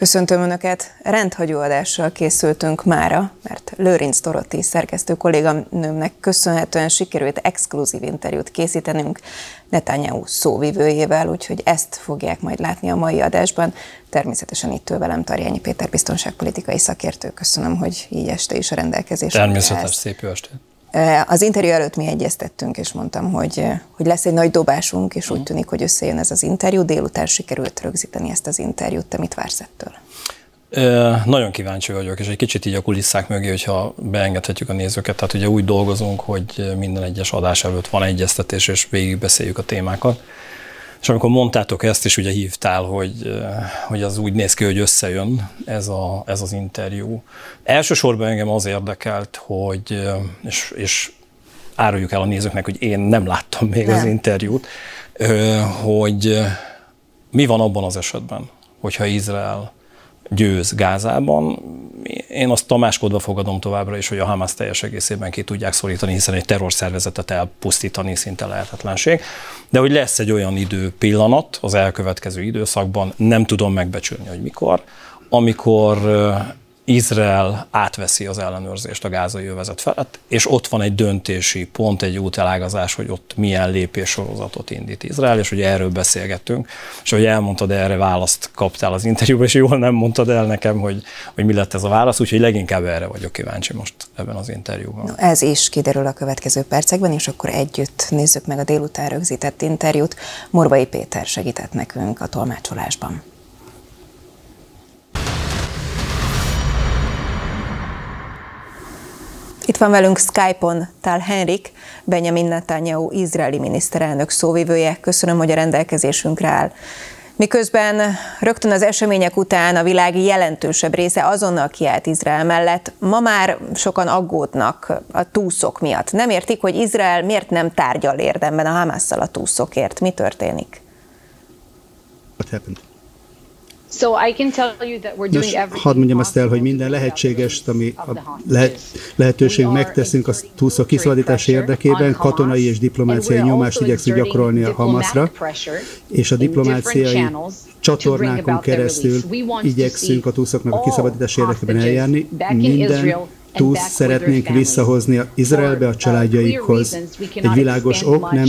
Köszöntöm Önöket! Rendhagyó adással készültünk mára, mert Lőrinc Dorotti szerkesztő kolléganőmnek köszönhetően sikerült exkluzív interjút készítenünk Netanyahu szóvivőjével, úgyhogy ezt fogják majd látni a mai adásban. Természetesen itt ül velem Tarjányi Péter biztonságpolitikai szakértő. Köszönöm, hogy így este is a rendelkezésre. Természetes, szép jó estét! Az interjú előtt mi egyeztettünk, és mondtam, hogy, hogy lesz egy nagy dobásunk, és úgy mhm. tűnik, hogy összejön ez az interjú. Délután sikerült rögzíteni ezt az interjút. Te mit vársz ettől? E, nagyon kíváncsi vagyok, és egy kicsit így a kulisszák mögé, hogyha beengedhetjük a nézőket. Tehát ugye úgy dolgozunk, hogy minden egyes adás előtt van egyeztetés, és végigbeszéljük a témákat. És amikor mondtátok ezt, és ugye hívtál, hogy, hogy az úgy néz ki, hogy összejön ez, a, ez az interjú. Elsősorban engem az érdekelt, hogy, és, és áruljuk el a nézőknek, hogy én nem láttam még nem. az interjút, hogy mi van abban az esetben, hogyha Izrael győz Gázában. Én azt tamáskodva fogadom továbbra is, hogy a Hamas teljes egészében ki tudják szorítani, hiszen egy terrorszervezetet elpusztítani szinte lehetetlenség. De hogy lesz egy olyan idő pillanat az elkövetkező időszakban, nem tudom megbecsülni, hogy mikor, amikor Izrael átveszi az ellenőrzést a gázai övezet felett, és ott van egy döntési pont, egy útelágazás, hogy ott milyen lépéssorozatot indít Izrael, és hogy erről beszélgettünk, és hogy elmondtad, erre választ kaptál az interjúban, és jól nem mondtad el nekem, hogy, hogy mi lett ez a válasz, úgyhogy leginkább erre vagyok kíváncsi most ebben az interjúban. No, ez is kiderül a következő percekben, és akkor együtt nézzük meg a délután rögzített interjút. Morvai Péter segített nekünk a tolmácsolásban. Itt van velünk Skype-on Tal Henrik, Benjamin Netanyahu, izraeli miniszterelnök szóvivője. Köszönöm, hogy a rendelkezésünkre áll. Miközben rögtön az események után a világ jelentősebb része azonnal kiállt Izrael mellett, ma már sokan aggódnak a túszok miatt. Nem értik, hogy Izrael miért nem tárgyal érdemben a Hamasszal a túszokért. Mi történik? What happened? Nos, hadd mondjam azt el, hogy minden lehetséges, ami a lehet, lehetőség megteszünk a túlszó kiszabadítása érdekében, katonai és diplomáciai nyomást igyekszünk gyakorolni a Hamasra, és a diplomáciai csatornákon keresztül igyekszünk a túlszoknak a kiszabadítása érdekében eljárni. Minden túl szeretnénk visszahozni Izraelbe a családjaikhoz. Egy világos ok, nem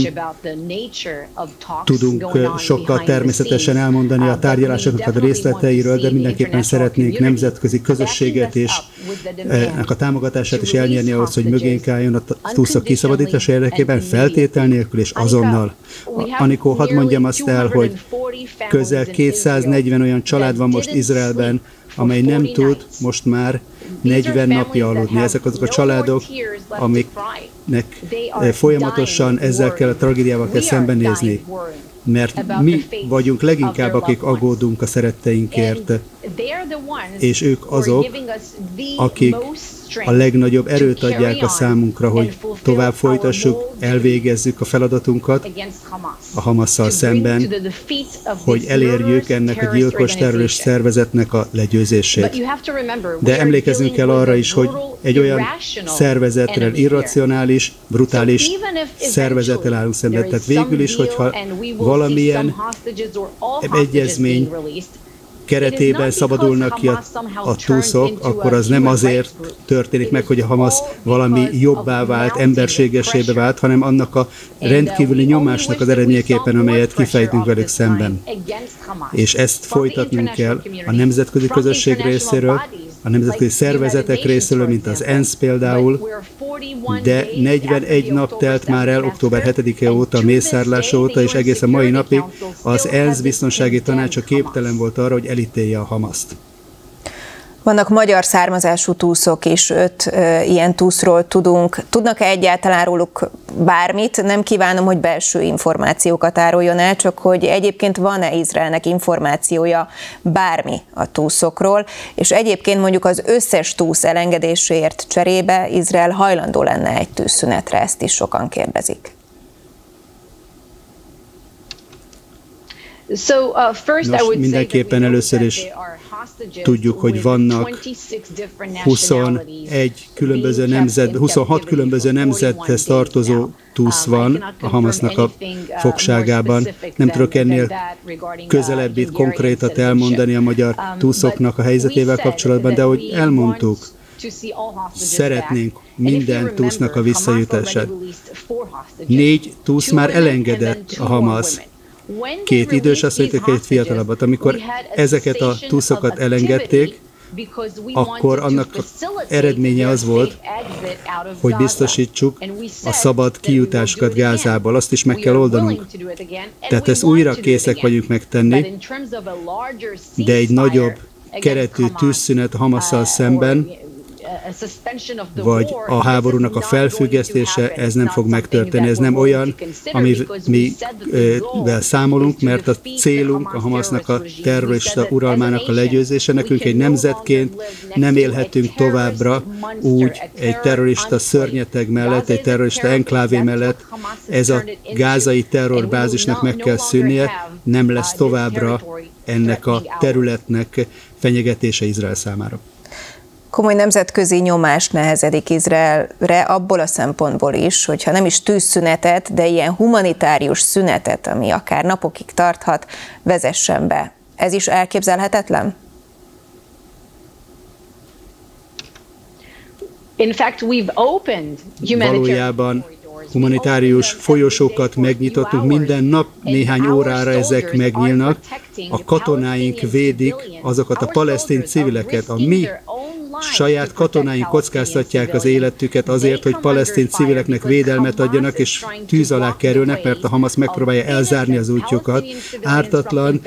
tudunk sokkal természetesen elmondani a tárgyalásoknak a részleteiről, de mindenképpen szeretnénk nemzetközi közösséget és ennek a támogatását is elnyerni ahhoz, hogy mögénk álljon a túlszak kiszabadítása érdekében feltétel nélkül és azonnal. Anikó, hadd mondjam azt el, hogy közel 240 olyan család van most Izraelben, amely nem tud most már 40 napja aludni. Ezek azok a családok, amiknek eh, folyamatosan ezzel kell a tragédiával kell szembenézni mert mi vagyunk leginkább, akik aggódunk a szeretteinkért, és ők azok, akik a legnagyobb erőt adják a számunkra, hogy tovább folytassuk, elvégezzük a feladatunkat a Hamasszal szemben, hogy elérjük ennek a gyilkos terrorist szervezetnek a legyőzését. De emlékezzünk kell arra is, hogy egy olyan szervezettel, irracionális, brutális szervezettel állunk szemben. Tehát végül is, hogyha valamilyen egyezmény keretében szabadulnak ki a, a túszok, akkor az nem azért történik meg, hogy a Hamas valami jobbá vált, emberségesébe vált, hanem annak a rendkívüli nyomásnak az eredményeképpen, amelyet kifejtünk velük szemben. És ezt folytatnunk kell a nemzetközi közösség részéről, a nemzetközi szervezetek részéről, mint az ENSZ például, de 41 nap telt már el október 7-e óta, a óta, és egészen mai napig az ENSZ biztonsági tanácsa képtelen volt arra, hogy elítélje a Hamaszt. Vannak magyar származású túszok is, öt e, ilyen túszról tudunk. Tudnak-e egyáltalán róluk bármit? Nem kívánom, hogy belső információkat áruljon el, csak hogy egyébként van-e Izraelnek információja bármi a túszokról, és egyébként mondjuk az összes túsz elengedéséért cserébe Izrael hajlandó lenne egy tűzszünetre, ezt is sokan kérdezik. Nos, mindenképpen először is tudjuk, hogy vannak 21 különböző nemzet, 26 különböző nemzethez tartozó túsz van a Hamasnak a fogságában. Nem tudok ennél közelebbit, konkrétat elmondani a magyar túszoknak a helyzetével kapcsolatban, de ahogy elmondtuk, szeretnénk minden túsznak a visszajutását. Négy túsz már elengedett a Hamas. Két idős asszonyt, két fiatalabbat. Amikor ezeket a túszokat elengedték, akkor annak eredménye az volt, hogy biztosítsuk a szabad kijutásokat Gázából. Azt is meg kell oldanunk. Tehát ezt újra készek vagyunk megtenni, de egy nagyobb keretű tűzszünet Hamasszal szemben vagy a háborúnak a felfüggesztése, ez nem fog megtörténni. Ez nem olyan, amivel számolunk, mert a célunk a Hamasnak a terrorista uralmának a legyőzése. Nekünk egy nemzetként nem élhetünk továbbra úgy egy terrorista szörnyeteg mellett, egy terrorista enklávé mellett. Ez a gázai terrorbázisnak meg kell szűnnie, nem lesz továbbra ennek a területnek fenyegetése Izrael számára komoly nemzetközi nyomás nehezedik Izraelre abból a szempontból is, hogyha nem is tűzszünetet, de ilyen humanitárius szünetet, ami akár napokig tarthat, vezessen be. Ez is elképzelhetetlen? In fact, we've opened Valójában humanitárius folyosókat megnyitottunk, minden nap néhány órára ezek megnyílnak. A katonáink védik azokat a palesztin civileket, a mi saját katonáink kockáztatják az életüket azért, hogy palesztin civileknek védelmet adjanak, és tűz alá kerülnek, mert a Hamas megpróbálja elzárni az útjukat. Ártatlan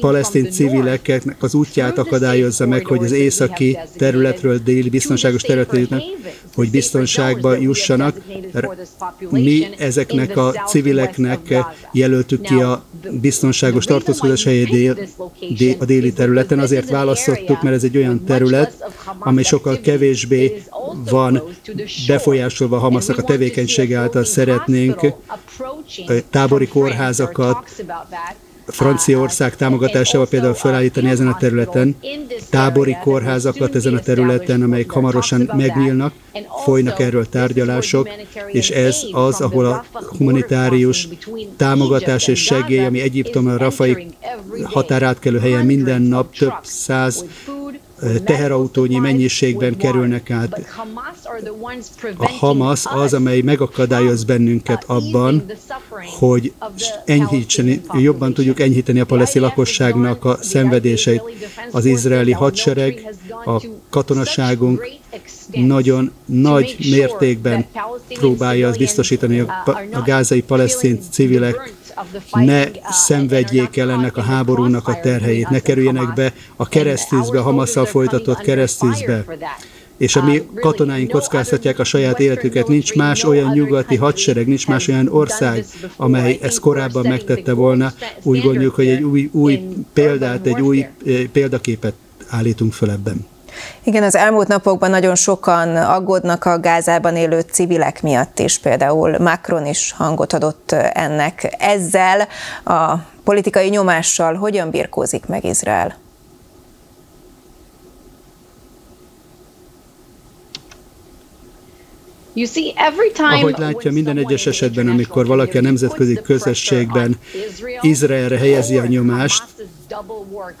palesztin civileknek az útját akadályozza meg, hogy az északi területről déli biztonságos területre jutnak, hogy biztonságba jussanak. Mi ezeknek a civileknek jelöltük ki a biztonságos tartózkodás helyét a déli területen. Azért választottuk, mert ez egy olyan terület, amely sokkal kevésbé van befolyásolva Hamasznak a tevékenysége által szeretnénk. Tábori kórházakat, Franciaország támogatásával például felállítani ezen a területen, tábori kórházakat ezen a területen, amelyek hamarosan megnyílnak, folynak erről tárgyalások, és ez az, ahol a humanitárius támogatás és segély, ami Egyiptom a Rafai határátkelő helyen minden nap több száz teherautónyi mennyiségben kerülnek át. A Hamas az, amely megakadályoz bennünket abban, hogy enyhítseni, jobban tudjuk enyhíteni a paleszti lakosságnak a szenvedéseit. Az izraeli hadsereg, a katonaságunk nagyon nagy mértékben próbálja az biztosítani a, a gázai palesztin civilek ne szenvedjék el ennek a háborúnak a terheit, ne kerüljenek be a keresztűzbe, a Hamasszal folytatott keresztűzbe és a mi katonáink kockáztatják a saját életüket. Nincs más olyan nyugati hadsereg, nincs más olyan ország, amely ezt korábban megtette volna. Úgy gondoljuk, hogy egy új, új példát, egy új példaképet állítunk föl ebben. Igen, az elmúlt napokban nagyon sokan aggódnak a Gázában élő civilek miatt is, például Macron is hangot adott ennek. Ezzel a politikai nyomással hogyan birkózik meg Izrael? Ahogy látja, minden egyes esetben, amikor valaki a nemzetközi közösségben Izraelre helyezi a nyomást,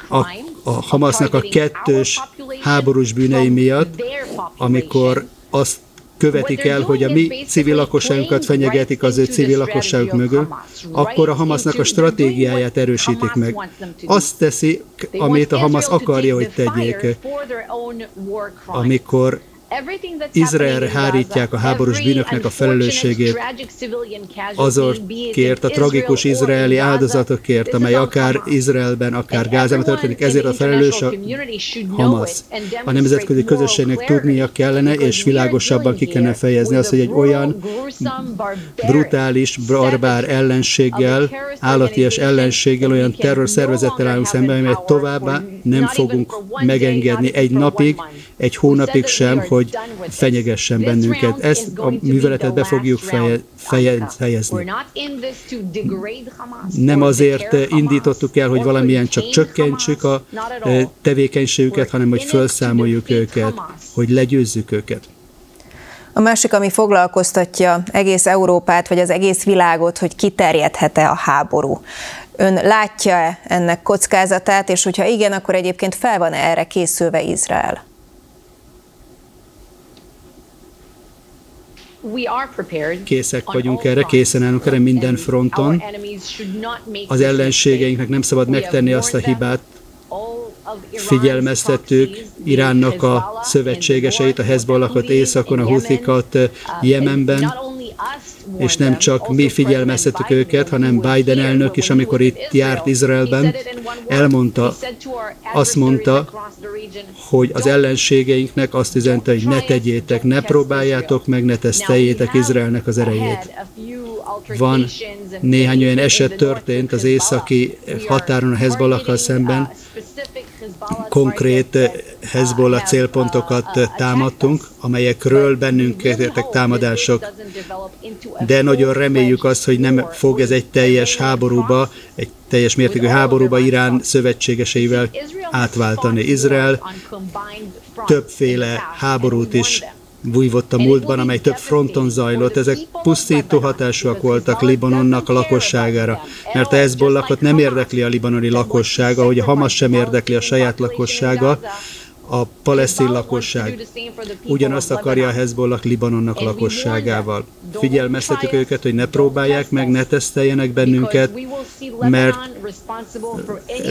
a, a Hamasnak a kettős háborús bűnei miatt, amikor azt követik el, hogy a mi civil lakosságunkat fenyegetik az ő civil lakosságuk mögül, akkor a Hamasnak a stratégiáját erősítik meg. Azt teszi, amit a Hamas akarja, hogy tegyék, amikor Izraelre hárítják a háborús bűnöknek a felelősségét. azokért, a tragikus izraeli áldozatokért, amely akár Izraelben, akár Gázában történik, ezért a felelős a Hamas. A nemzetközi közösségnek tudnia kellene, és világosabban ki kellene fejezni azt, hogy egy olyan brutális, barbár ellenséggel, állatias ellenséggel, olyan terrorszervezettel állunk szemben, amelyet továbbá nem fogunk megengedni egy napig, egy hónapig sem, hogy hogy fenyegessen bennünket. Ezt a műveletet be fogjuk feje, feje, fejezni. Nem azért indítottuk el, hogy valamilyen csak csökkentsük a tevékenységüket, hanem hogy felszámoljuk őket, hogy legyőzzük őket. A másik, ami foglalkoztatja egész Európát, vagy az egész világot, hogy kiterjedhet-e a háború. Ön látja-e ennek kockázatát, és hogyha igen, akkor egyébként fel van -e erre készülve Izrael? Készek vagyunk erre, készen állunk erre minden fronton. Az ellenségeinknek nem szabad megtenni azt a hibát, figyelmeztettük Iránnak a szövetségeseit, a Hezbollahot északon, a Huthikat Jemenben, és nem csak mi figyelmeztetük őket, hanem Biden elnök is, amikor itt járt Izraelben, elmondta, azt mondta, hogy az ellenségeinknek azt üzente, hogy ne tegyétek, ne próbáljátok meg, ne teszteljétek Izraelnek az erejét. Van néhány olyan eset történt az északi határon a Hezbollakkal szemben, konkrét Hezbollah célpontokat támadtunk, amelyekről bennünk értek támadások, de nagyon reméljük azt, hogy nem fog ez egy teljes háborúba, egy teljes mértékű háborúba Irán szövetségeseivel átváltani. Izrael többféle háborút is bújvott a múltban, amely több fronton zajlott. Ezek pusztító hatásúak voltak Libanonnak a lakosságára, mert a Hezbollahot nem érdekli a libanoni lakossága, ahogy a Hamas sem érdekli a saját lakossága, a palesztin lakosság. Ugyanazt akarja a Hezbollah Libanonnak lakosságával. Figyelmeztetjük őket, hogy ne próbálják meg, ne teszteljenek bennünket, mert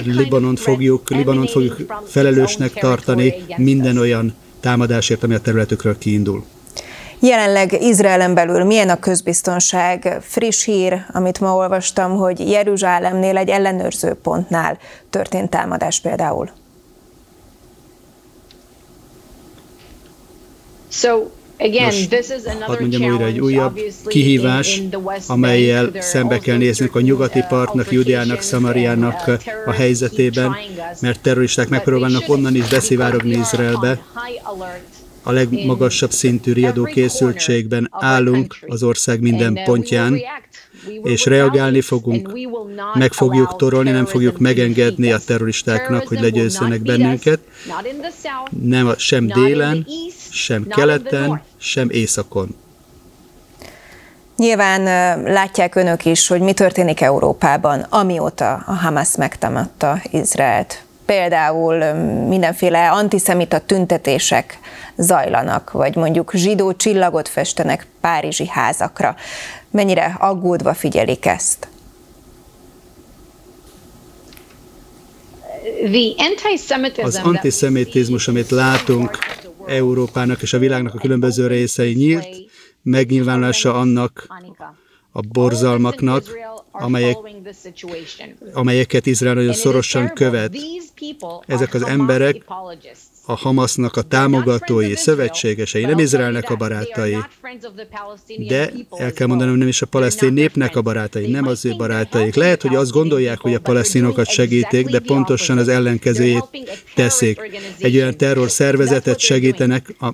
Libanon fogjuk, Libanon fogjuk felelősnek tartani minden olyan támadásért, ami a területükről kiindul. Jelenleg Izraelen belül milyen a közbiztonság? Friss hír, amit ma olvastam, hogy Jeruzsálemnél egy ellenőrző pontnál történt támadás például. Nos, hadd mondjam újra egy újabb kihívás, amelyel szembe kell néznünk a nyugati partnak, Judeának, Szamariának a helyzetében, mert terroristák megpróbálnak onnan is beszivárogni Izraelbe. A legmagasabb szintű riadó készültségben állunk az ország minden uh, pontján, és reagálni fogunk, meg fogjuk torolni, nem fogjuk megengedni a terroristáknak, hogy legyőzzenek bennünket, nem sem délen, sem keleten, sem északon. Nyilván látják önök is, hogy mi történik Európában, amióta a Hamas megtámadta Izraelt. Például mindenféle antiszemita tüntetések zajlanak, vagy mondjuk zsidó csillagot festenek párizsi házakra. Mennyire aggódva figyelik ezt? Az antiszemitizmus, amit látunk Európának és a világnak a különböző részei nyílt, megnyilvánulása annak a borzalmaknak, amelyek, amelyeket Izrael nagyon szorosan követ. Ezek az emberek a Hamasnak a támogatói, szövetségesei, nem Izraelnek a barátai, de el kell mondanom, nem is a palesztin népnek a barátai, nem az ő barátaik. Lehet, hogy azt gondolják, hogy a palesztinokat segítik, de pontosan az ellenkezőjét teszik. Egy olyan terror szervezetet segítenek, a,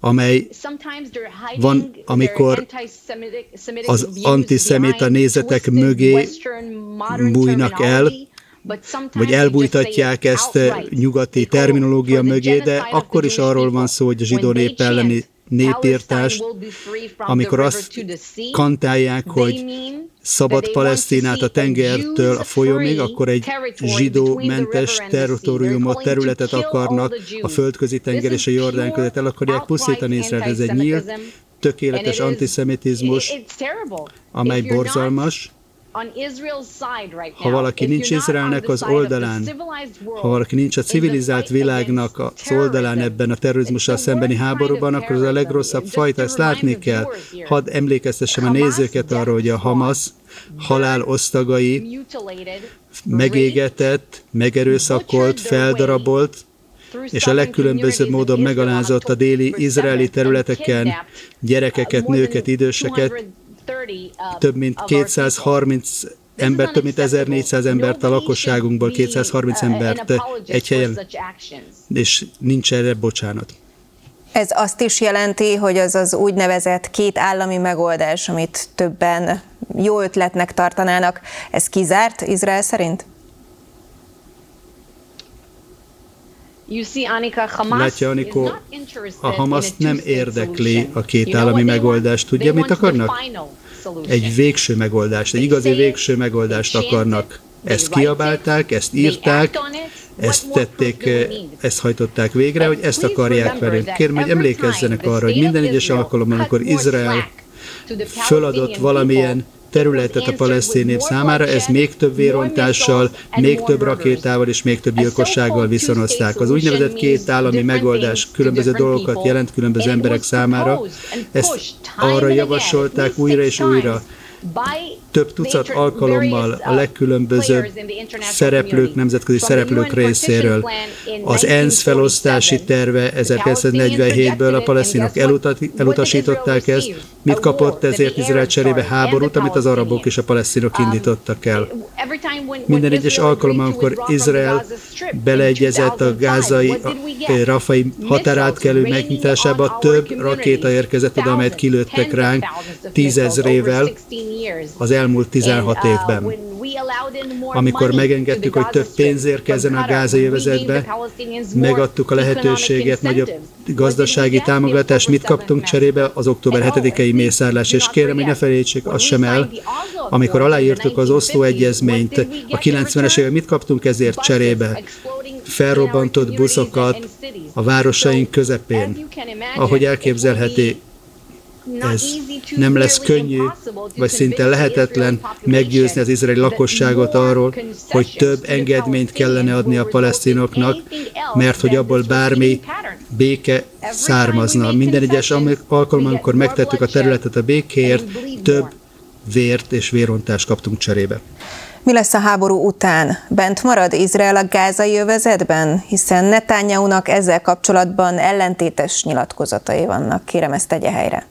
amely van, amikor az antiszemita nézetek mögé bújnak el, vagy elbújtatják ezt nyugati terminológia mögé, de akkor is arról van szó, hogy a zsidó nép elleni népírtás, amikor azt kantálják, hogy szabad Palesztinát a tengertől a folyómig, akkor egy zsidó-mentes territoriumot, területet akarnak a földközi tenger és a Jordán között. El akarják pusztítani Izrael. Ez egy nyílt, tökéletes antiszemitizmus, amely borzalmas, ha valaki nincs Izraelnek az oldalán, ha valaki nincs a civilizált világnak az oldalán ebben a terrorizmussal szembeni háborúban, akkor az a legrosszabb fajta, ezt látni kell. Hadd emlékeztessem a nézőket arra, hogy a Hamas halál osztagai megégetett, megerőszakolt, feldarabolt, és a legkülönbözőbb módon megalázott a déli izraeli területeken gyerekeket, nőket, időseket, több mint 230 ember, több mint 1400 embert a lakosságunkból, 230 embert egy helyen, és nincs erre bocsánat. Ez azt is jelenti, hogy az az úgynevezett két állami megoldás, amit többen jó ötletnek tartanának, ez kizárt Izrael szerint? Látja, Anikó, a Hamas nem érdekli a két állami megoldást. Tudja, mit akarnak? Egy végső megoldást, egy igazi végső megoldást akarnak. Ezt kiabálták, ezt írták, ezt tették, ezt hajtották végre, hogy ezt akarják velünk. Kérem, hogy emlékezzenek arra, hogy minden egyes alkalommal, amikor Izrael föladott valamilyen területet a palesztin nép számára, ez még több vérontással, még több rakétával és még több gyilkossággal viszonozták. Az úgynevezett két állami megoldás különböző dolgokat jelent különböző emberek számára. Ezt arra javasolták újra és újra, több tucat alkalommal a legkülönbözőbb szereplők, nemzetközi szereplők részéről. Az ENSZ felosztási terve 1947-ből a palesztinok elutasították ezt. Mit kapott ezért Izrael cserébe? háborút, amit az arabok és a palesztinok um, indítottak el? Minden egyes alkalommal, amikor Izrael beleegyezett a gázai, a rafai határátkelő megnyitásába, több rakéta érkezett oda, amelyet kilőttek ránk tízezrével az elmúlt 16 uh, évben. Amikor megengedtük, hogy több pénz érkezzen a gázai övezetbe, megadtuk a lehetőséget, nagyobb gazdasági támogatást, mit kaptunk cserébe? Az október 7-i mészárlás, és kérem, hogy ne felejtsék azt sem el, amikor aláírtuk az Oszló egyezményt, a 90-es évek mit kaptunk ezért cserébe? Felrobbantott buszokat a városaink közepén, ahogy elképzelheti, ez nem lesz könnyű, vagy szinte lehetetlen meggyőzni az izraeli lakosságot arról, hogy több engedményt kellene adni a palesztinoknak, mert hogy abból bármi béke származna. Minden egyes alkalommal, amikor megtettük a területet a békéért, több vért és vérontást kaptunk cserébe. Mi lesz a háború után? Bent marad Izrael a gázai övezetben? Hiszen Netanyahu-nak ezzel kapcsolatban ellentétes nyilatkozatai vannak. Kérem, ezt tegye helyre.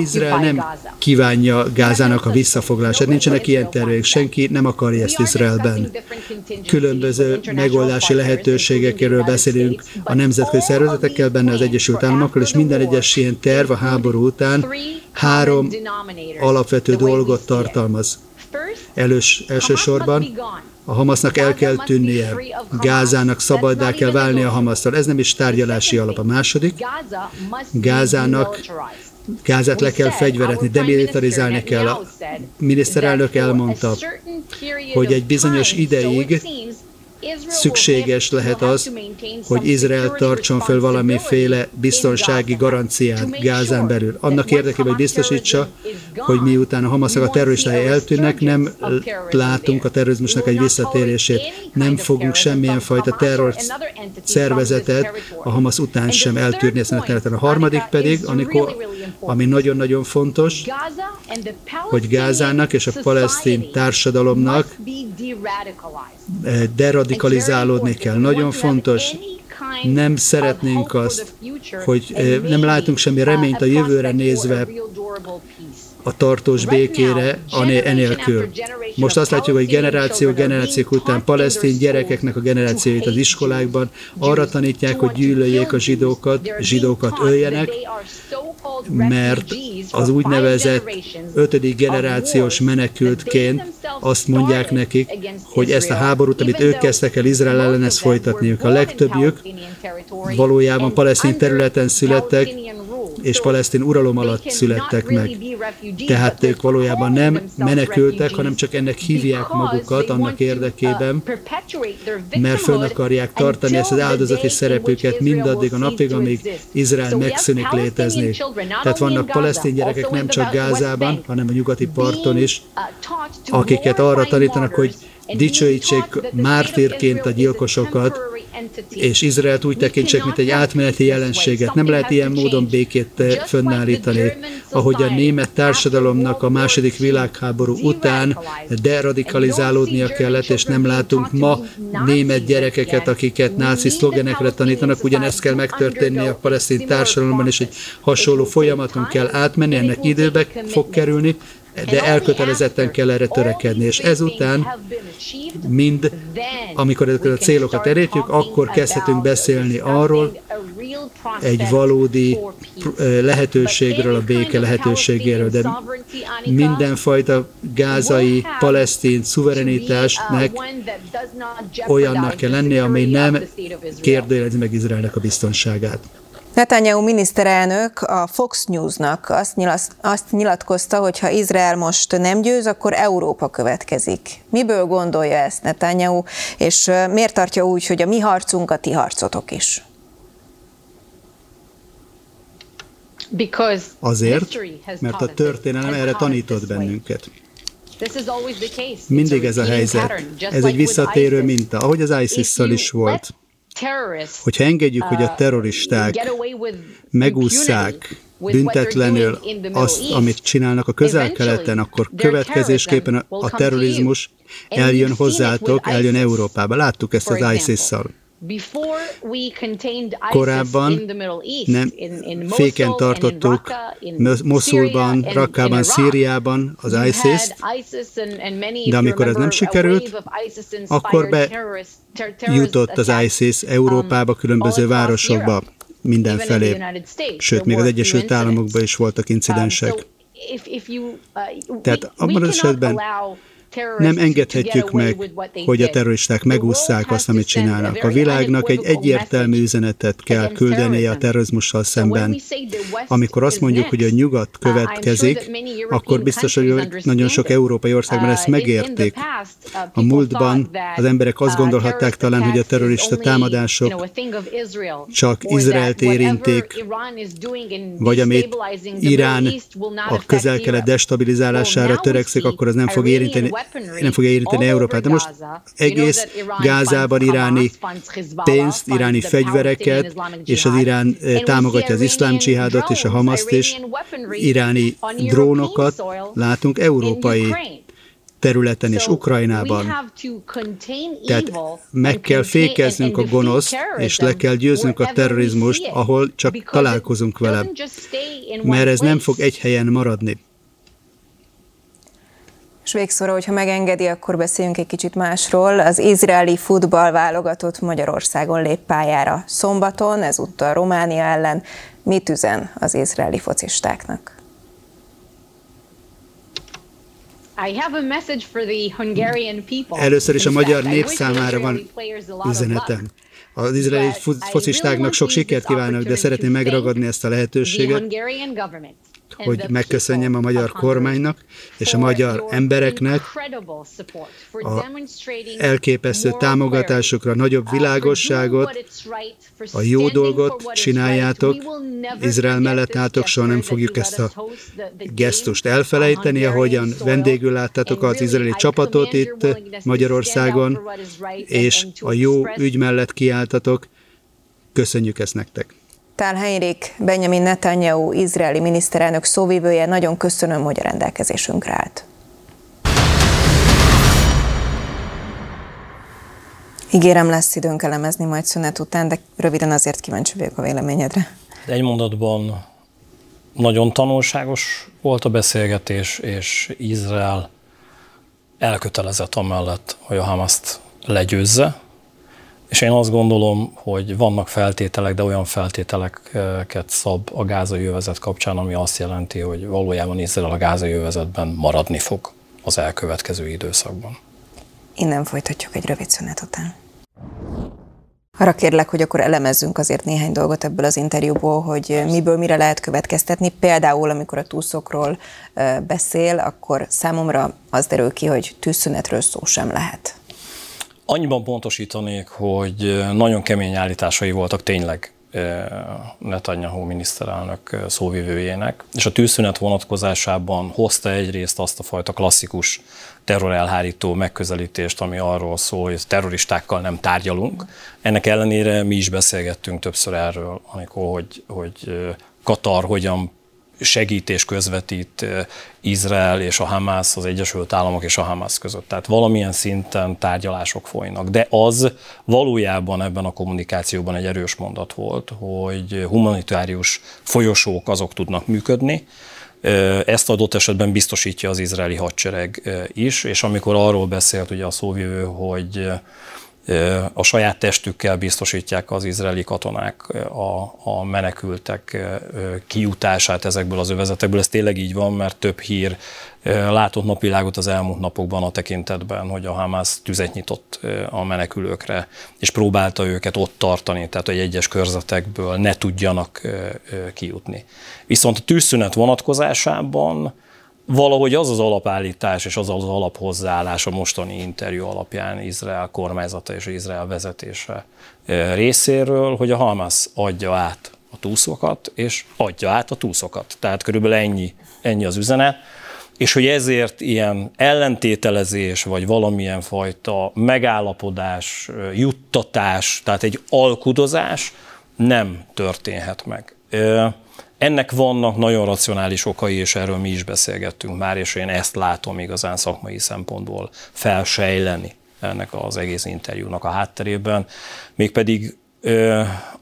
Izrael nem kívánja Gázának a visszafoglalását, nincsenek ilyen tervek, senki nem akarja ezt Izraelben. Különböző megoldási lehetőségekről beszélünk. a nemzetközi szervezetekkel, benne az Egyesült Államokkal, és minden egyes ilyen terv a háború után három alapvető dolgot tartalmaz. Elős, elsősorban a Hamasznak el kell tűnnie, Gázának szabaddá kell válni a Hamasztól. Ez nem is tárgyalási alap. A második, Gázának Gázát le kell fegyverezni, demilitarizálni kell. A miniszterelnök elmondta, hogy egy bizonyos ideig szükséges lehet az, hogy Izrael tartson föl valamiféle biztonsági garanciát Gázán belül. Annak érdekében, hogy biztosítsa, hogy miután a Hamaszak a terroristái eltűnnek, nem látunk a terrorizmusnak egy visszatérését. Nem fogunk semmilyen fajta terror szervezetet a Hamas után sem eltűrni ezen a területen. A harmadik pedig, amikor, ami nagyon-nagyon fontos, hogy Gázának és a palesztin társadalomnak deradikalizálódni kell. Nagyon fontos, nem szeretnénk azt, hogy nem látunk semmi reményt a jövőre nézve a tartós békére enélkül. Most azt látjuk, hogy generáció generációk után palesztin gyerekeknek a generációit az iskolákban arra tanítják, hogy gyűlöljék a zsidókat, zsidókat öljenek, mert az úgynevezett ötödik generációs menekültként azt mondják nekik, hogy ezt a háborút, amit ők kezdtek el Izrael ellen, ezt folytatniuk. A legtöbbjük valójában palesztin területen születtek, és palesztin uralom alatt születtek meg. Tehát ők valójában nem menekültek, hanem csak ennek hívják magukat annak érdekében, mert fönn akarják tartani ezt az áldozati szerepüket mindaddig a napig, amíg Izrael megszűnik létezni. Tehát vannak palesztin gyerekek nem csak Gázában, hanem a nyugati parton is, akiket arra tanítanak, hogy dicsőítsék mártírként a gyilkosokat, és Izraelt úgy tekintsék, mint egy átmeneti jelenséget. Nem lehet ilyen módon békét fönnállítani, ahogy a német társadalomnak a második világháború után deradikalizálódnia kellett, és nem látunk ma német gyerekeket, akiket náci szlogenekre tanítanak, ugyanezt kell megtörténni a palesztin társadalomban, és egy hasonló folyamaton kell átmenni, ennek időbe fog kerülni, de elkötelezetten kell erre törekedni, és ezután mind, amikor ezeket a célokat elérjük, akkor kezdhetünk beszélni arról, egy valódi lehetőségről, a béke lehetőségéről, de mindenfajta gázai, palesztin szuverenitásnak olyannak kell lennie, amely nem kérdőjelezi meg Izraelnek a biztonságát. Netanyahu miniszterelnök a Fox Newsnak azt, nyilatkozta, hogy ha Izrael most nem győz, akkor Európa következik. Miből gondolja ezt Netanyahu, és miért tartja úgy, hogy a mi harcunk a ti harcotok is? Azért, mert a történelem erre tanított bennünket. Mindig ez a helyzet. Ez egy visszatérő minta, ahogy az ISIS-szal is volt. Hogyha engedjük, hogy a uh, terroristák megúszszák büntetlenül azt, amit csinálnak a közel-keleten, akkor következésképpen a terrorizmus eljön hozzátok, eljön Európába. Láttuk ezt az ISIS-szal. Korábban nem féken tartottuk Moszulban, Rakkában, Szíriában az ISIS-t, de amikor ez nem sikerült, akkor bejutott az ISIS Európába, um, különböző városokba, mindenfelé. Sőt, még az Egyesült Államokban is voltak um, incidensek. Uh, Tehát abban az esetben nem engedhetjük meg, hogy a terroristák megúszszák azt, amit csinálnak. A világnak egy egyértelmű üzenetet kell küldenie a terrorizmussal szemben. Amikor azt mondjuk, hogy a nyugat uh, következik, akkor biztos, hogy nagyon sok európai országban ezt uh, megérték. Uh, a múltban az emberek azt gondolhatták talán, hogy a terrorista támadások csak Izraelt érinték, vagy amit Irán a közel-kelet destabilizálására törekszik, akkor az nem fog érinteni nem fogja érinteni Európát. De most egész Gázában iráni pénzt, iráni fegyvereket, és az Irán eh, támogatja az iszlám dzsihádot és a Hamaszt is, iráni drónokat látunk európai területen és Ukrajnában. Tehát meg kell fékeznünk a gonoszt, és le kell győznünk a terrorizmust, ahol csak találkozunk vele, mert ez nem fog egy helyen maradni. És végszóra, hogyha megengedi, akkor beszéljünk egy kicsit másról. Az izraeli futball válogatott Magyarországon lép pályára szombaton, ezúttal Románia ellen. Mit üzen az izraeli focistáknak? Először is a magyar nép számára van üzenetem. Az izraeli focistáknak sok sikert kívánok, de szeretném megragadni ezt a lehetőséget, hogy megköszönjem a magyar kormánynak és a magyar embereknek a elképesztő támogatásokra, nagyobb uh, világosságot, a jó dolgot csináljátok, Izrael mellett álltok, soha nem fogjuk ezt a gesztust elfelejteni, ahogyan vendégül láttátok az izraeli csapatot itt Magyarországon, és a jó ügy mellett kiálltatok. Köszönjük ezt nektek! Tál Heinrich, Benjamin Netanyahu, izraeli miniszterelnök szóvivője, nagyon köszönöm, hogy a rendelkezésünkre állt. Ígérem, lesz időnk elemezni majd szünet után, de röviden azért kíváncsi vagyok a véleményedre. Egy mondatban nagyon tanulságos volt a beszélgetés, és Izrael elkötelezett amellett, hogy a Hamaszt legyőzze, és én azt gondolom, hogy vannak feltételek, de olyan feltételeket szab a gázai övezet kapcsán, ami azt jelenti, hogy valójában Izrael a gázai övezetben maradni fog az elkövetkező időszakban. Innen folytatjuk egy rövid szünet után. Arra kérlek, hogy akkor elemezzünk azért néhány dolgot ebből az interjúból, hogy miből mire lehet következtetni. Például, amikor a túszokról beszél, akkor számomra az derül ki, hogy tűzszünetről szó sem lehet. Annyiban pontosítanék, hogy nagyon kemény állításai voltak tényleg Netanyahu miniszterelnök szóvivőjének, és a tűzszünet vonatkozásában hozta egyrészt azt a fajta klasszikus terrorelhárító megközelítést, ami arról szól, hogy terroristákkal nem tárgyalunk. Ennek ellenére mi is beszélgettünk többször erről, amikor, hogy, hogy Katar hogyan segít és közvetít Izrael és a Hamász, az Egyesült Államok és a Hamász között. Tehát valamilyen szinten tárgyalások folynak. De az valójában ebben a kommunikációban egy erős mondat volt, hogy humanitárius folyosók azok tudnak működni, Ezt adott esetben biztosítja az izraeli hadsereg is, és amikor arról beszélt ugye a szóvivő, hogy a saját testükkel biztosítják az izraeli katonák a, a menekültek kijutását ezekből az övezetekből. Ez tényleg így van, mert több hír látott napvilágot az elmúlt napokban a tekintetben, hogy a Hamas tüzet nyitott a menekülőkre, és próbálta őket ott tartani, tehát hogy egyes körzetekből ne tudjanak kijutni. Viszont a tűzszünet vonatkozásában valahogy az az alapállítás és az az alaphozzáállás a mostani interjú alapján Izrael kormányzata és Izrael vezetése részéről, hogy a Hamas adja át a túszokat, és adja át a túszokat. Tehát körülbelül ennyi, ennyi az üzenet és hogy ezért ilyen ellentételezés, vagy valamilyen fajta megállapodás, juttatás, tehát egy alkudozás nem történhet meg. Ennek vannak nagyon racionális okai, és erről mi is beszélgettünk már, és én ezt látom igazán szakmai szempontból felsejleni ennek az egész interjúnak a hátterében. Mégpedig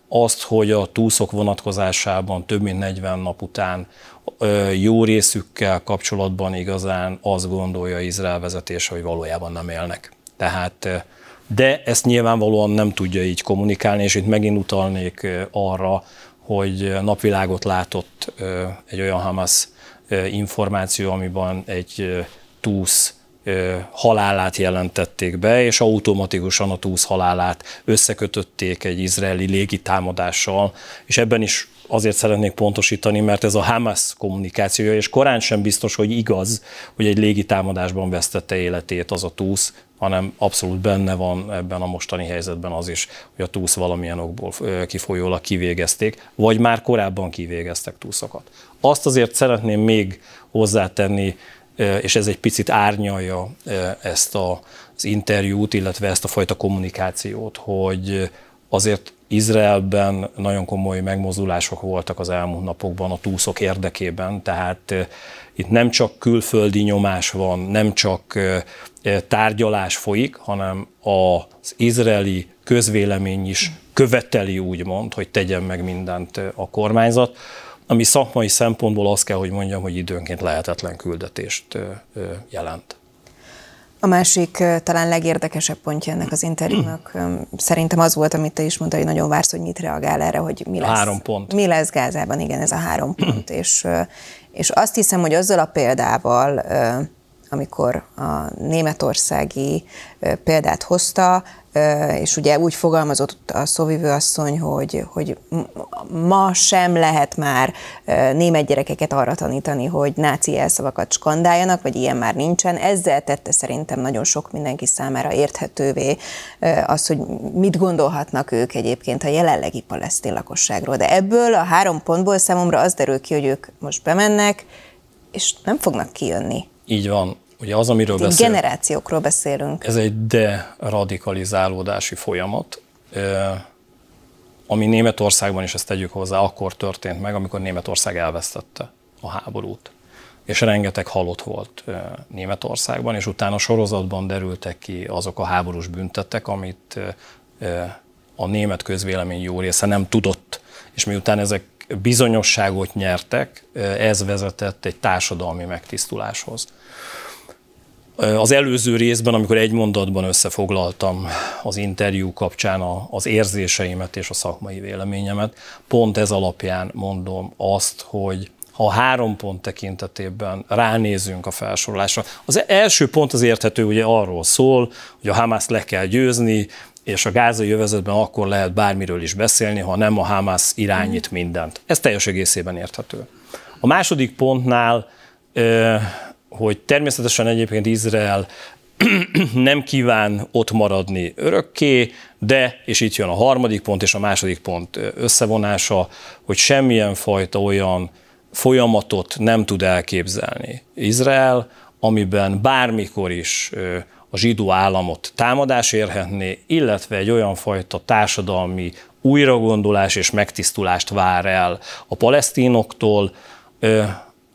azt, hogy a túszok vonatkozásában több mint 40 nap után jó részükkel kapcsolatban igazán azt gondolja Izrael vezetése, hogy valójában nem élnek. Tehát, de ezt nyilvánvalóan nem tudja így kommunikálni, és itt megint utalnék arra, hogy napvilágot látott egy olyan Hamas információ, amiben egy túsz halálát jelentették be, és automatikusan a túsz halálát összekötötték egy izraeli légitámadással, és ebben is azért szeretnék pontosítani, mert ez a Hamas kommunikációja, és korán sem biztos, hogy igaz, hogy egy légitámadásban vesztette életét az a túsz, hanem abszolút benne van ebben a mostani helyzetben az is, hogy a túsz valamilyen okból kifolyólag kivégezték, vagy már korábban kivégeztek túszokat. Azt azért szeretném még hozzátenni, és ez egy picit árnyalja ezt az interjút, illetve ezt a fajta kommunikációt, hogy azért Izraelben nagyon komoly megmozdulások voltak az elmúlt napokban a túszok érdekében, tehát itt nem csak külföldi nyomás van, nem csak tárgyalás folyik, hanem az izraeli közvélemény is követeli úgymond, hogy tegyen meg mindent a kormányzat, ami szakmai szempontból azt kell, hogy mondjam, hogy időnként lehetetlen küldetést jelent. A másik talán legérdekesebb pontja ennek az interjúnak szerintem az volt, amit te is mondtad, hogy nagyon vársz, hogy mit reagál erre, hogy mi lesz, három pont. mi lesz Gázában, igen, ez a három pont. és, és azt hiszem, hogy azzal a példával, amikor a németországi példát hozta, és ugye úgy fogalmazott a szóvivő asszony, hogy, hogy ma sem lehet már német gyerekeket arra tanítani, hogy náci elszavakat skandáljanak, vagy ilyen már nincsen. Ezzel tette szerintem nagyon sok mindenki számára érthetővé az, hogy mit gondolhatnak ők egyébként a jelenlegi palesztin lakosságról. De ebből a három pontból számomra az derül ki, hogy ők most bemennek, és nem fognak kijönni. Így van. Ugye az, amiről beszélünk. Generációkról beszélünk. Ez egy deradikalizálódási folyamat, ami Németországban is, ezt tegyük hozzá, akkor történt meg, amikor Németország elvesztette a háborút. És rengeteg halott volt Németországban, és utána sorozatban derültek ki azok a háborús büntetek, amit a német közvélemény jó része nem tudott. És miután ezek bizonyosságot nyertek, ez vezetett egy társadalmi megtisztuláshoz. Az előző részben, amikor egy mondatban összefoglaltam az interjú kapcsán az érzéseimet és a szakmai véleményemet, pont ez alapján mondom azt, hogy ha három pont tekintetében ránézünk a felsorolásra. Az első pont az érthető, ugye arról szól, hogy a Hamász le kell győzni, és a gázai jövezetben akkor lehet bármiről is beszélni, ha nem a Hamász irányít mindent. Ez teljes egészében érthető. A második pontnál hogy természetesen egyébként Izrael nem kíván ott maradni örökké, de, és itt jön a harmadik pont és a második pont összevonása, hogy semmilyen fajta olyan folyamatot nem tud elképzelni Izrael, amiben bármikor is a zsidó államot támadás érhetné, illetve egy olyan fajta társadalmi újragondolás és megtisztulást vár el a palesztinoktól,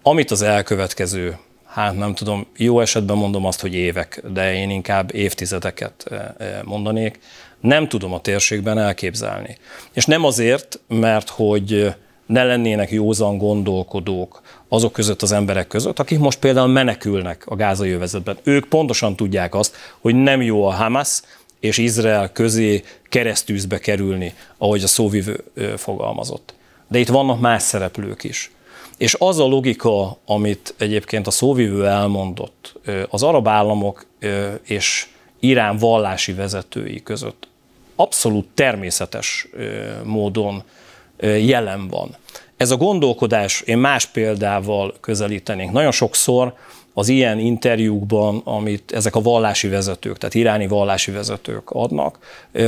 amit az elkövetkező hát nem tudom, jó esetben mondom azt, hogy évek, de én inkább évtizedeket eh, eh, mondanék, nem tudom a térségben elképzelni. És nem azért, mert hogy ne lennének józan gondolkodók azok között az emberek között, akik most például menekülnek a gázai övezetben. Ők pontosan tudják azt, hogy nem jó a Hamas és Izrael közé keresztűzbe kerülni, ahogy a szóvivő fogalmazott. De itt vannak más szereplők is. És az a logika, amit egyébként a szóvivő elmondott, az arab államok és Irán vallási vezetői között abszolút természetes módon jelen van. Ez a gondolkodás, én más példával közelítenénk. Nagyon sokszor az ilyen interjúkban, amit ezek a vallási vezetők, tehát iráni vallási vezetők adnak,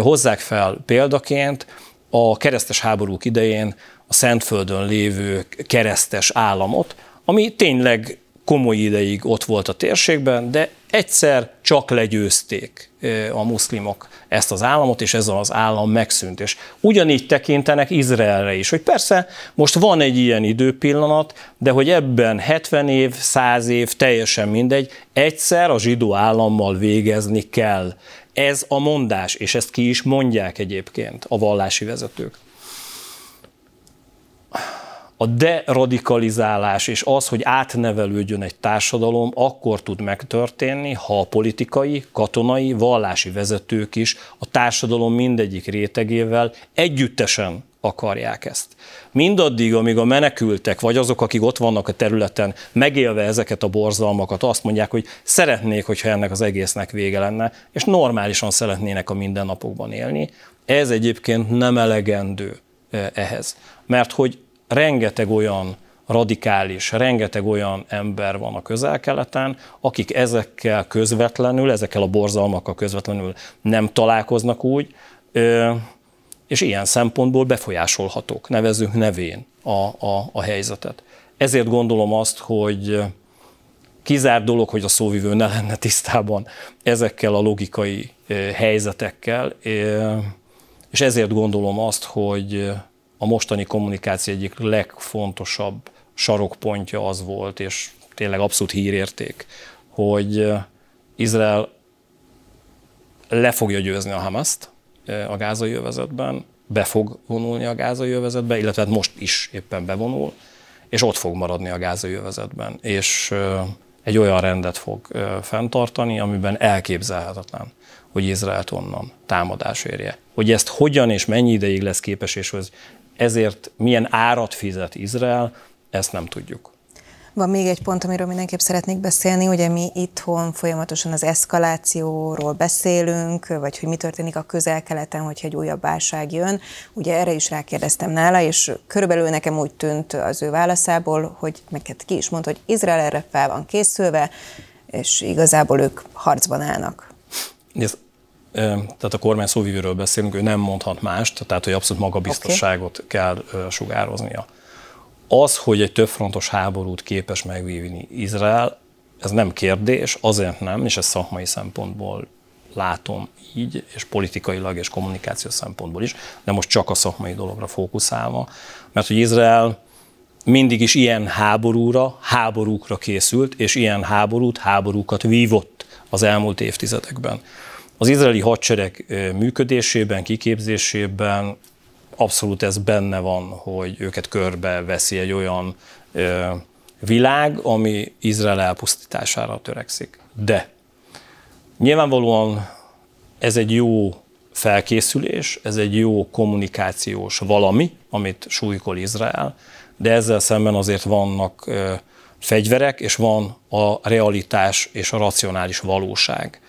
hozzák fel példaként a keresztes háborúk idején a Szentföldön lévő keresztes államot, ami tényleg komoly ideig ott volt a térségben, de egyszer csak legyőzték a muszlimok ezt az államot, és ez az állam megszűnt. És ugyanígy tekintenek Izraelre is, hogy persze most van egy ilyen időpillanat, de hogy ebben 70 év, 100 év, teljesen mindegy, egyszer a zsidó állammal végezni kell. Ez a mondás, és ezt ki is mondják egyébként a vallási vezetők a deradikalizálás és az, hogy átnevelődjön egy társadalom, akkor tud megtörténni, ha a politikai, katonai, vallási vezetők is a társadalom mindegyik rétegével együttesen akarják ezt. Mindaddig, amíg a menekültek, vagy azok, akik ott vannak a területen, megélve ezeket a borzalmakat, azt mondják, hogy szeretnék, hogyha ennek az egésznek vége lenne, és normálisan szeretnének a mindennapokban élni. Ez egyébként nem elegendő eh, ehhez. Mert hogy rengeteg olyan radikális, rengeteg olyan ember van a közel-keleten, akik ezekkel közvetlenül, ezekkel a borzalmakkal közvetlenül nem találkoznak úgy, és ilyen szempontból befolyásolhatók, nevezünk nevén a, a, a helyzetet. Ezért gondolom azt, hogy kizárt dolog, hogy a szóvivő ne lenne tisztában ezekkel a logikai helyzetekkel, és ezért gondolom azt, hogy a mostani kommunikáció egyik legfontosabb sarokpontja az volt, és tényleg abszolút hírérték, hogy Izrael le fogja győzni a Hamaszt a gázai övezetben, be fog vonulni a gázai övezetbe, illetve hát most is éppen bevonul, és ott fog maradni a gázai övezetben. És egy olyan rendet fog fenntartani, amiben elképzelhetetlen, hogy Izraelt onnan támadás érje. Hogy ezt hogyan és mennyi ideig lesz képes, és hogy ezért milyen árat fizet Izrael, ezt nem tudjuk. Van még egy pont, amiről mindenképp szeretnék beszélni, ugye mi itthon folyamatosan az eszkalációról beszélünk, vagy hogy mi történik a közel-keleten, hogyha egy újabb válság jön. Ugye erre is rákérdeztem nála, és körülbelül nekem úgy tűnt az ő válaszából, hogy meg ki is mondta, hogy Izrael erre fel van készülve, és igazából ők harcban állnak. Ez tehát a kormány szóvivőről beszélünk, ő nem mondhat mást, tehát hogy abszolút magabiztosságot okay. kell sugároznia. Az, hogy egy többfrontos háborút képes megvívni Izrael, ez nem kérdés, azért nem, és ez szakmai szempontból látom így, és politikailag és kommunikációs szempontból is, de most csak a szakmai dologra fókuszálva, mert hogy Izrael mindig is ilyen háborúra, háborúkra készült, és ilyen háborút, háborúkat vívott az elmúlt évtizedekben. Az izraeli hadsereg működésében, kiképzésében abszolút ez benne van, hogy őket körbe veszi egy olyan világ, ami Izrael elpusztítására törekszik. De nyilvánvalóan ez egy jó felkészülés, ez egy jó kommunikációs valami, amit súlykol Izrael, de ezzel szemben azért vannak fegyverek, és van a realitás és a racionális valóság.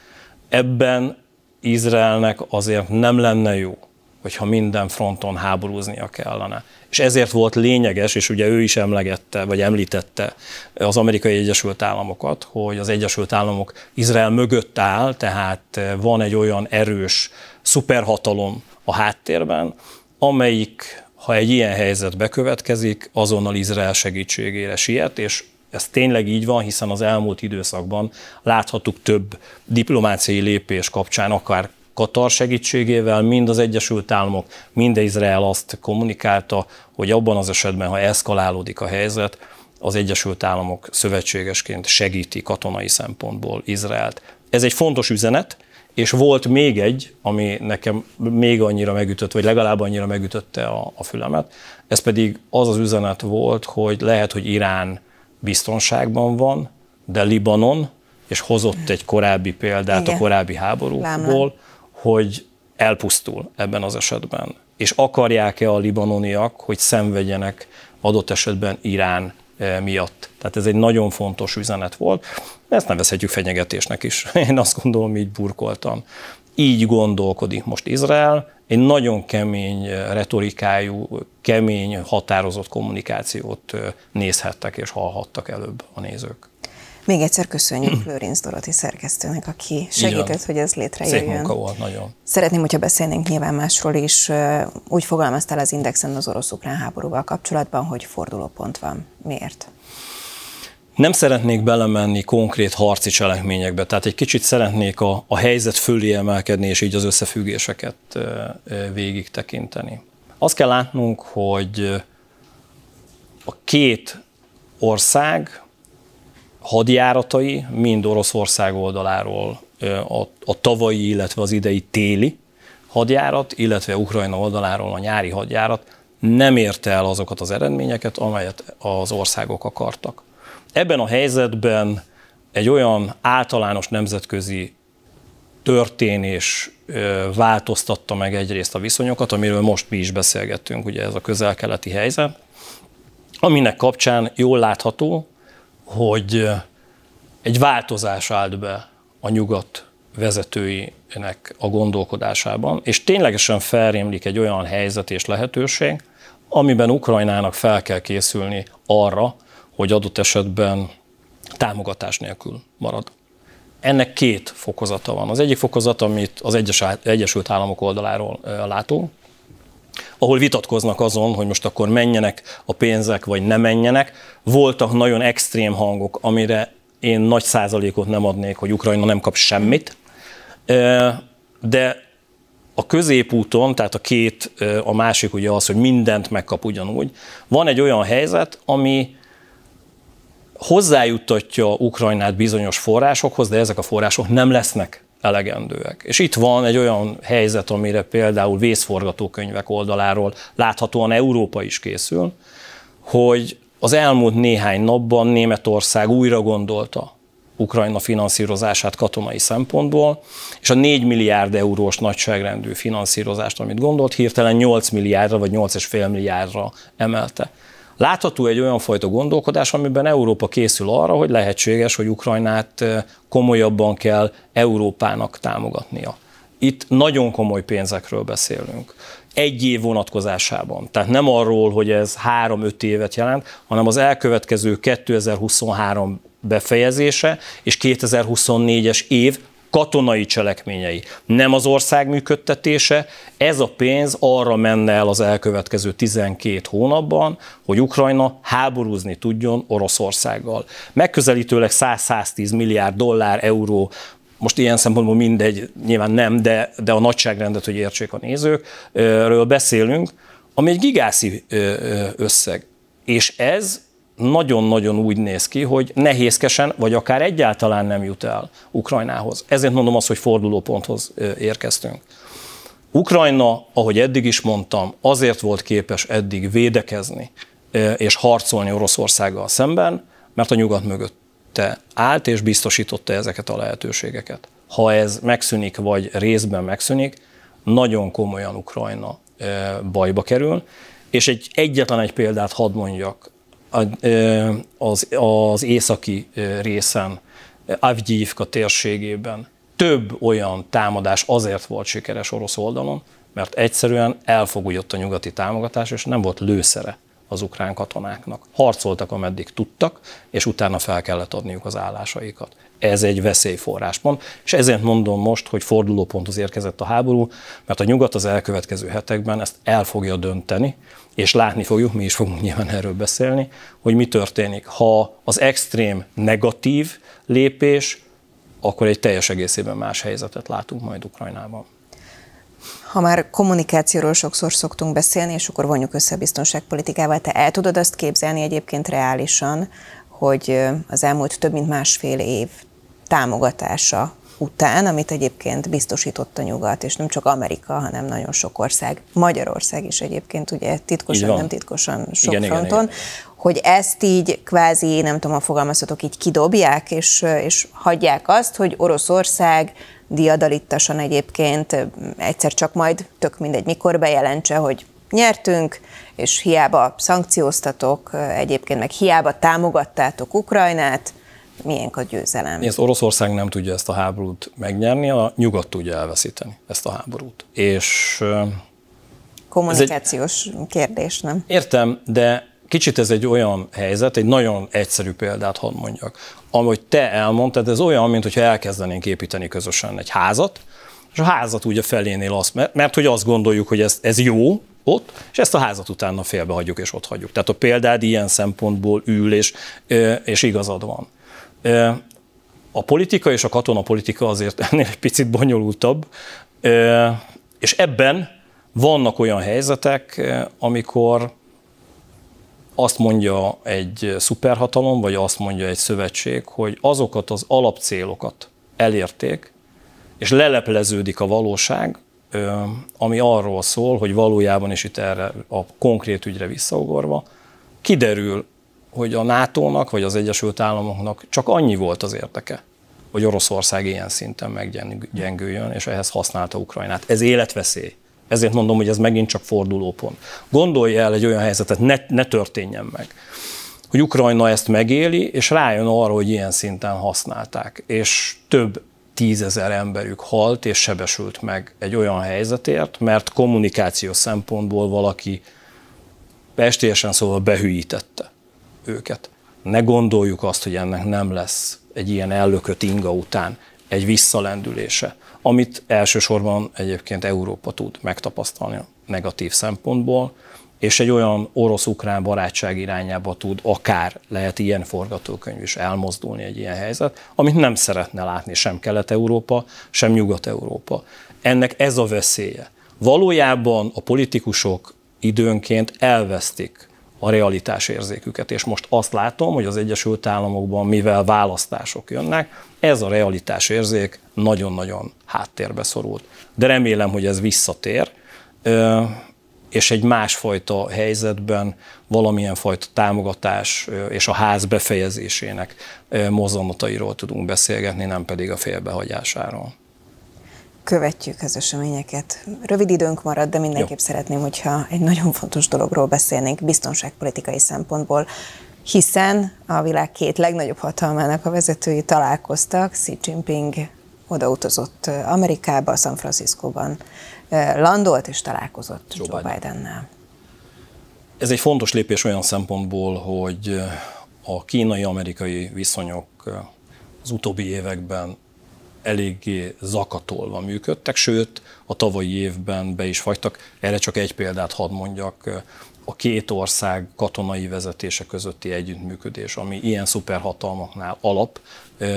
Ebben Izraelnek azért nem lenne jó, hogyha minden fronton háborúznia kellene. És ezért volt lényeges, és ugye ő is emlegette, vagy említette az amerikai Egyesült Államokat, hogy az Egyesült Államok Izrael mögött áll, tehát van egy olyan erős szuperhatalom a háttérben, amelyik, ha egy ilyen helyzet bekövetkezik, azonnal Izrael segítségére siet, és ez tényleg így van, hiszen az elmúlt időszakban láthattuk több diplomáciai lépés kapcsán, akár Katar segítségével, mind az Egyesült Államok, mind Izrael azt kommunikálta, hogy abban az esetben, ha eszkalálódik a helyzet, az Egyesült Államok szövetségesként segíti katonai szempontból Izraelt. Ez egy fontos üzenet, és volt még egy, ami nekem még annyira megütött, vagy legalább annyira megütötte a, a fülemet, ez pedig az az üzenet volt, hogy lehet, hogy Irán biztonságban van, de Libanon, és hozott egy korábbi példát Igen. a korábbi háborúból, hogy elpusztul ebben az esetben. És akarják-e a libanoniak, hogy szenvedjenek adott esetben Irán eh, miatt. Tehát ez egy nagyon fontos üzenet volt. Ezt nevezhetjük fenyegetésnek is. Én azt gondolom, így burkoltam. Így gondolkodik most Izrael, egy nagyon kemény eh, retorikájú, kemény, határozott kommunikációt eh, nézhettek és hallhattak előbb a nézők. Még egyszer köszönjük Lőrinc Doroti szerkesztőnek, aki segített, hogy ez létrejöjjön. Szép munka volt, nagyon. Szeretném, hogyha beszélnénk nyilván másról is. Úgy fogalmaztál az Indexen az orosz-ukrán háborúval kapcsolatban, hogy fordulópont van. Miért? Nem szeretnék belemenni konkrét harci cselekményekbe, tehát egy kicsit szeretnék a, a helyzet fölé emelkedni, és így az összefüggéseket végig tekinteni. Azt kell látnunk, hogy a két ország hadjáratai, mind Oroszország oldaláról a, a tavalyi, illetve az idei téli hadjárat, illetve Ukrajna oldaláról a nyári hadjárat nem érte el azokat az eredményeket, amelyet az országok akartak. Ebben a helyzetben egy olyan általános nemzetközi történés változtatta meg egyrészt a viszonyokat, amiről most mi is beszélgettünk, ugye ez a közel-keleti helyzet, aminek kapcsán jól látható, hogy egy változás állt be a nyugat vezetőinek a gondolkodásában, és ténylegesen felrémlik egy olyan helyzet és lehetőség, amiben Ukrajnának fel kell készülni arra, hogy adott esetben támogatás nélkül marad. Ennek két fokozata van. Az egyik fokozat, amit az Egyesült Államok oldaláról látunk, ahol vitatkoznak azon, hogy most akkor menjenek a pénzek, vagy ne menjenek. Voltak nagyon extrém hangok, amire én nagy százalékot nem adnék, hogy Ukrajna nem kap semmit, de a középúton, tehát a két, a másik ugye az, hogy mindent megkap ugyanúgy, van egy olyan helyzet, ami hozzájuttatja Ukrajnát bizonyos forrásokhoz, de ezek a források nem lesznek elegendőek. És itt van egy olyan helyzet, amire például vészforgatókönyvek oldaláról láthatóan Európa is készül, hogy az elmúlt néhány napban Németország újra gondolta Ukrajna finanszírozását katonai szempontból, és a 4 milliárd eurós nagyságrendű finanszírozást, amit gondolt, hirtelen 8 milliárdra vagy 8,5 milliárdra emelte. Látható egy olyan fajta gondolkodás, amiben Európa készül arra, hogy lehetséges, hogy Ukrajnát komolyabban kell Európának támogatnia. Itt nagyon komoly pénzekről beszélünk. Egy év vonatkozásában. Tehát nem arról, hogy ez három-öt évet jelent, hanem az elkövetkező 2023 befejezése és 2024-es év katonai cselekményei, nem az ország működtetése. Ez a pénz arra menne el az elkövetkező 12 hónapban, hogy Ukrajna háborúzni tudjon Oroszországgal. Megközelítőleg 100-110 milliárd dollár, euró most ilyen szempontból mindegy, nyilván nem, de, de a nagyságrendet, hogy értsék a nézők, ről beszélünk, ami egy gigászi összeg. És ez nagyon-nagyon úgy néz ki, hogy nehézkesen, vagy akár egyáltalán nem jut el Ukrajnához. Ezért mondom azt, hogy fordulóponthoz érkeztünk. Ukrajna, ahogy eddig is mondtam, azért volt képes eddig védekezni és harcolni Oroszországgal szemben, mert a nyugat mögötte állt és biztosította ezeket a lehetőségeket. Ha ez megszűnik, vagy részben megszűnik, nagyon komolyan Ukrajna bajba kerül, és egy egyetlen egy példát hadd mondjak az, az északi részen, Avgyívka térségében több olyan támadás azért volt sikeres orosz oldalon, mert egyszerűen elfogult a nyugati támogatás, és nem volt lőszere az ukrán katonáknak. Harcoltak, ameddig tudtak, és utána fel kellett adniuk az állásaikat. Ez egy veszélyforráspont, és ezért mondom most, hogy fordulóponthoz érkezett a háború, mert a nyugat az elkövetkező hetekben ezt el fogja dönteni, és látni fogjuk, mi is fogunk nyilván erről beszélni, hogy mi történik. Ha az extrém negatív lépés, akkor egy teljes egészében más helyzetet látunk majd Ukrajnában. Ha már kommunikációról sokszor szoktunk beszélni, és akkor vonjuk össze a biztonságpolitikával, te el tudod azt képzelni egyébként reálisan, hogy az elmúlt több mint másfél év támogatása után, amit egyébként biztosított a nyugat, és nem csak Amerika, hanem nagyon sok ország, Magyarország is egyébként ugye titkosan, nem titkosan sok igen, fronton, igen, igen. hogy ezt így kvázi, nem tudom, a fogalmazhatok, így kidobják, és, és hagyják azt, hogy Oroszország diadalittasan egyébként egyszer csak majd, tök mindegy mikor bejelentse, hogy nyertünk, és hiába szankcióztatok, egyébként meg hiába támogattátok Ukrajnát, milyen a győzelem. Ez Oroszország nem tudja ezt a háborút megnyerni, a nyugat tudja elveszíteni ezt a háborút. És kommunikációs egy, kérdés, nem? Értem, de kicsit ez egy olyan helyzet, egy nagyon egyszerű példát hadd mondjak. Ahogy te elmondtad, ez olyan, mint hogyha elkezdenénk építeni közösen egy házat, és a házat ugye felénél azt, mert, mert hogy azt gondoljuk, hogy ez, ez jó, ott, és ezt a házat utána félbehagyjuk és ott hagyjuk. Tehát a példád ilyen szempontból ül, és, és igazad van. A politika és a katonapolitika azért ennél egy picit bonyolultabb, és ebben vannak olyan helyzetek, amikor azt mondja egy szuperhatalom, vagy azt mondja egy szövetség, hogy azokat az alapcélokat elérték, és lelepleződik a valóság, ami arról szól, hogy valójában, és itt erre a konkrét ügyre visszaugorva, kiderül, hogy a NATO-nak vagy az Egyesült Államoknak csak annyi volt az érdeke, hogy Oroszország ilyen szinten meggyengüljön, és ehhez használta Ukrajnát. Ez életveszély. Ezért mondom, hogy ez megint csak fordulópont. Gondolj el egy olyan helyzetet, ne, ne történjen meg, hogy Ukrajna ezt megéli, és rájön arra, hogy ilyen szinten használták, és több tízezer emberük halt és sebesült meg egy olyan helyzetért, mert kommunikációs szempontból valaki pestélyesen szóval behűítette őket. Ne gondoljuk azt, hogy ennek nem lesz egy ilyen ellökött inga után egy visszalendülése, amit elsősorban egyébként Európa tud megtapasztalni a negatív szempontból, és egy olyan orosz-ukrán barátság irányába tud akár, lehet ilyen forgatókönyv is elmozdulni egy ilyen helyzet, amit nem szeretne látni sem Kelet-Európa, sem Nyugat-Európa. Ennek ez a veszélye. Valójában a politikusok időnként elvesztik a realitás érzéküket, és most azt látom, hogy az Egyesült Államokban, mivel választások jönnek, ez a realitás érzék nagyon-nagyon háttérbe szorult. De remélem, hogy ez visszatér és egy másfajta helyzetben valamilyen fajta támogatás és a ház befejezésének mozzanatairól tudunk beszélgetni, nem pedig a félbehagyásáról. Követjük az eseményeket. Rövid időnk marad, de mindenképp Jó. szeretném, hogyha egy nagyon fontos dologról beszélnénk biztonságpolitikai szempontból, hiszen a világ két legnagyobb hatalmának a vezetői találkoztak, Xi Jinping odautazott Amerikába, San Franciscóban landolt és találkozott Joe, Joe Biden-nel. Ez egy fontos lépés olyan szempontból, hogy a kínai-amerikai viszonyok az utóbbi években eléggé zakatolva működtek, sőt, a tavalyi évben be is fagytak. Erre csak egy példát hadd mondjak. A két ország katonai vezetése közötti együttműködés, ami ilyen szuperhatalmaknál alap,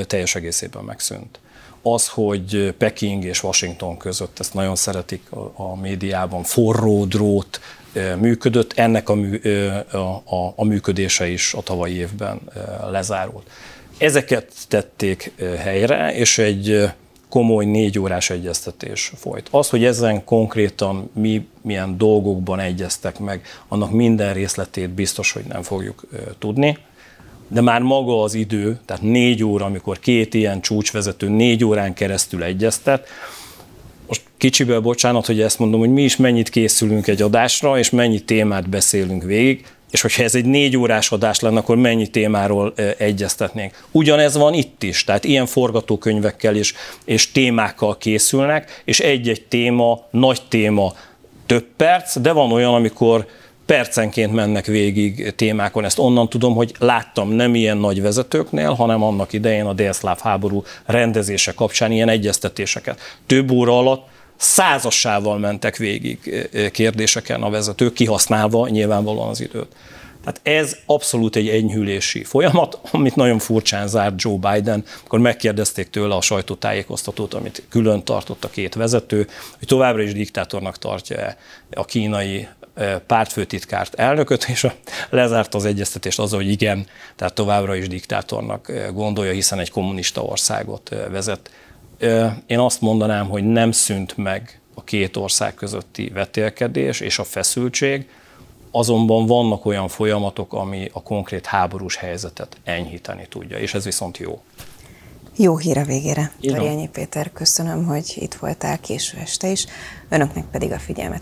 teljes egészében megszűnt az, hogy Peking és Washington között, ezt nagyon szeretik a, médiában, forró drót működött, ennek a, mű, a, a, a működése is a tavalyi évben lezárult. Ezeket tették helyre, és egy komoly négy órás egyeztetés folyt. Az, hogy ezen konkrétan mi milyen dolgokban egyeztek meg, annak minden részletét biztos, hogy nem fogjuk tudni de már maga az idő, tehát négy óra, amikor két ilyen csúcsvezető négy órán keresztül egyeztet, most kicsiből bocsánat, hogy ezt mondom, hogy mi is mennyit készülünk egy adásra, és mennyi témát beszélünk végig, és hogyha ez egy négy órás adás lenne, akkor mennyi témáról egyeztetnénk. Ugyanez van itt is, tehát ilyen forgatókönyvekkel is, és témákkal készülnek, és egy-egy téma, nagy téma több perc, de van olyan, amikor percenként mennek végig témákon. Ezt onnan tudom, hogy láttam nem ilyen nagy vezetőknél, hanem annak idején a délszláv háború rendezése kapcsán ilyen egyeztetéseket. Több óra alatt százassával mentek végig kérdéseken a vezetők, kihasználva nyilvánvalóan az időt. Tehát ez abszolút egy enyhülési folyamat, amit nagyon furcsán zárt Joe Biden, akkor megkérdezték tőle a sajtótájékoztatót, amit külön tartott a két vezető, hogy továbbra is diktátornak tartja a kínai pártfőtitkárt, elnököt, és lezárt az egyeztetést azzal, hogy igen, tehát továbbra is diktátornak gondolja, hiszen egy kommunista országot vezet. Én azt mondanám, hogy nem szűnt meg a két ország közötti vetélkedés és a feszültség, azonban vannak olyan folyamatok, ami a konkrét háborús helyzetet enyhíteni tudja, és ez viszont jó. Jó hír a végére. Toriányi Péter, köszönöm, hogy itt voltál késő este is. Önöknek pedig a figyelmet.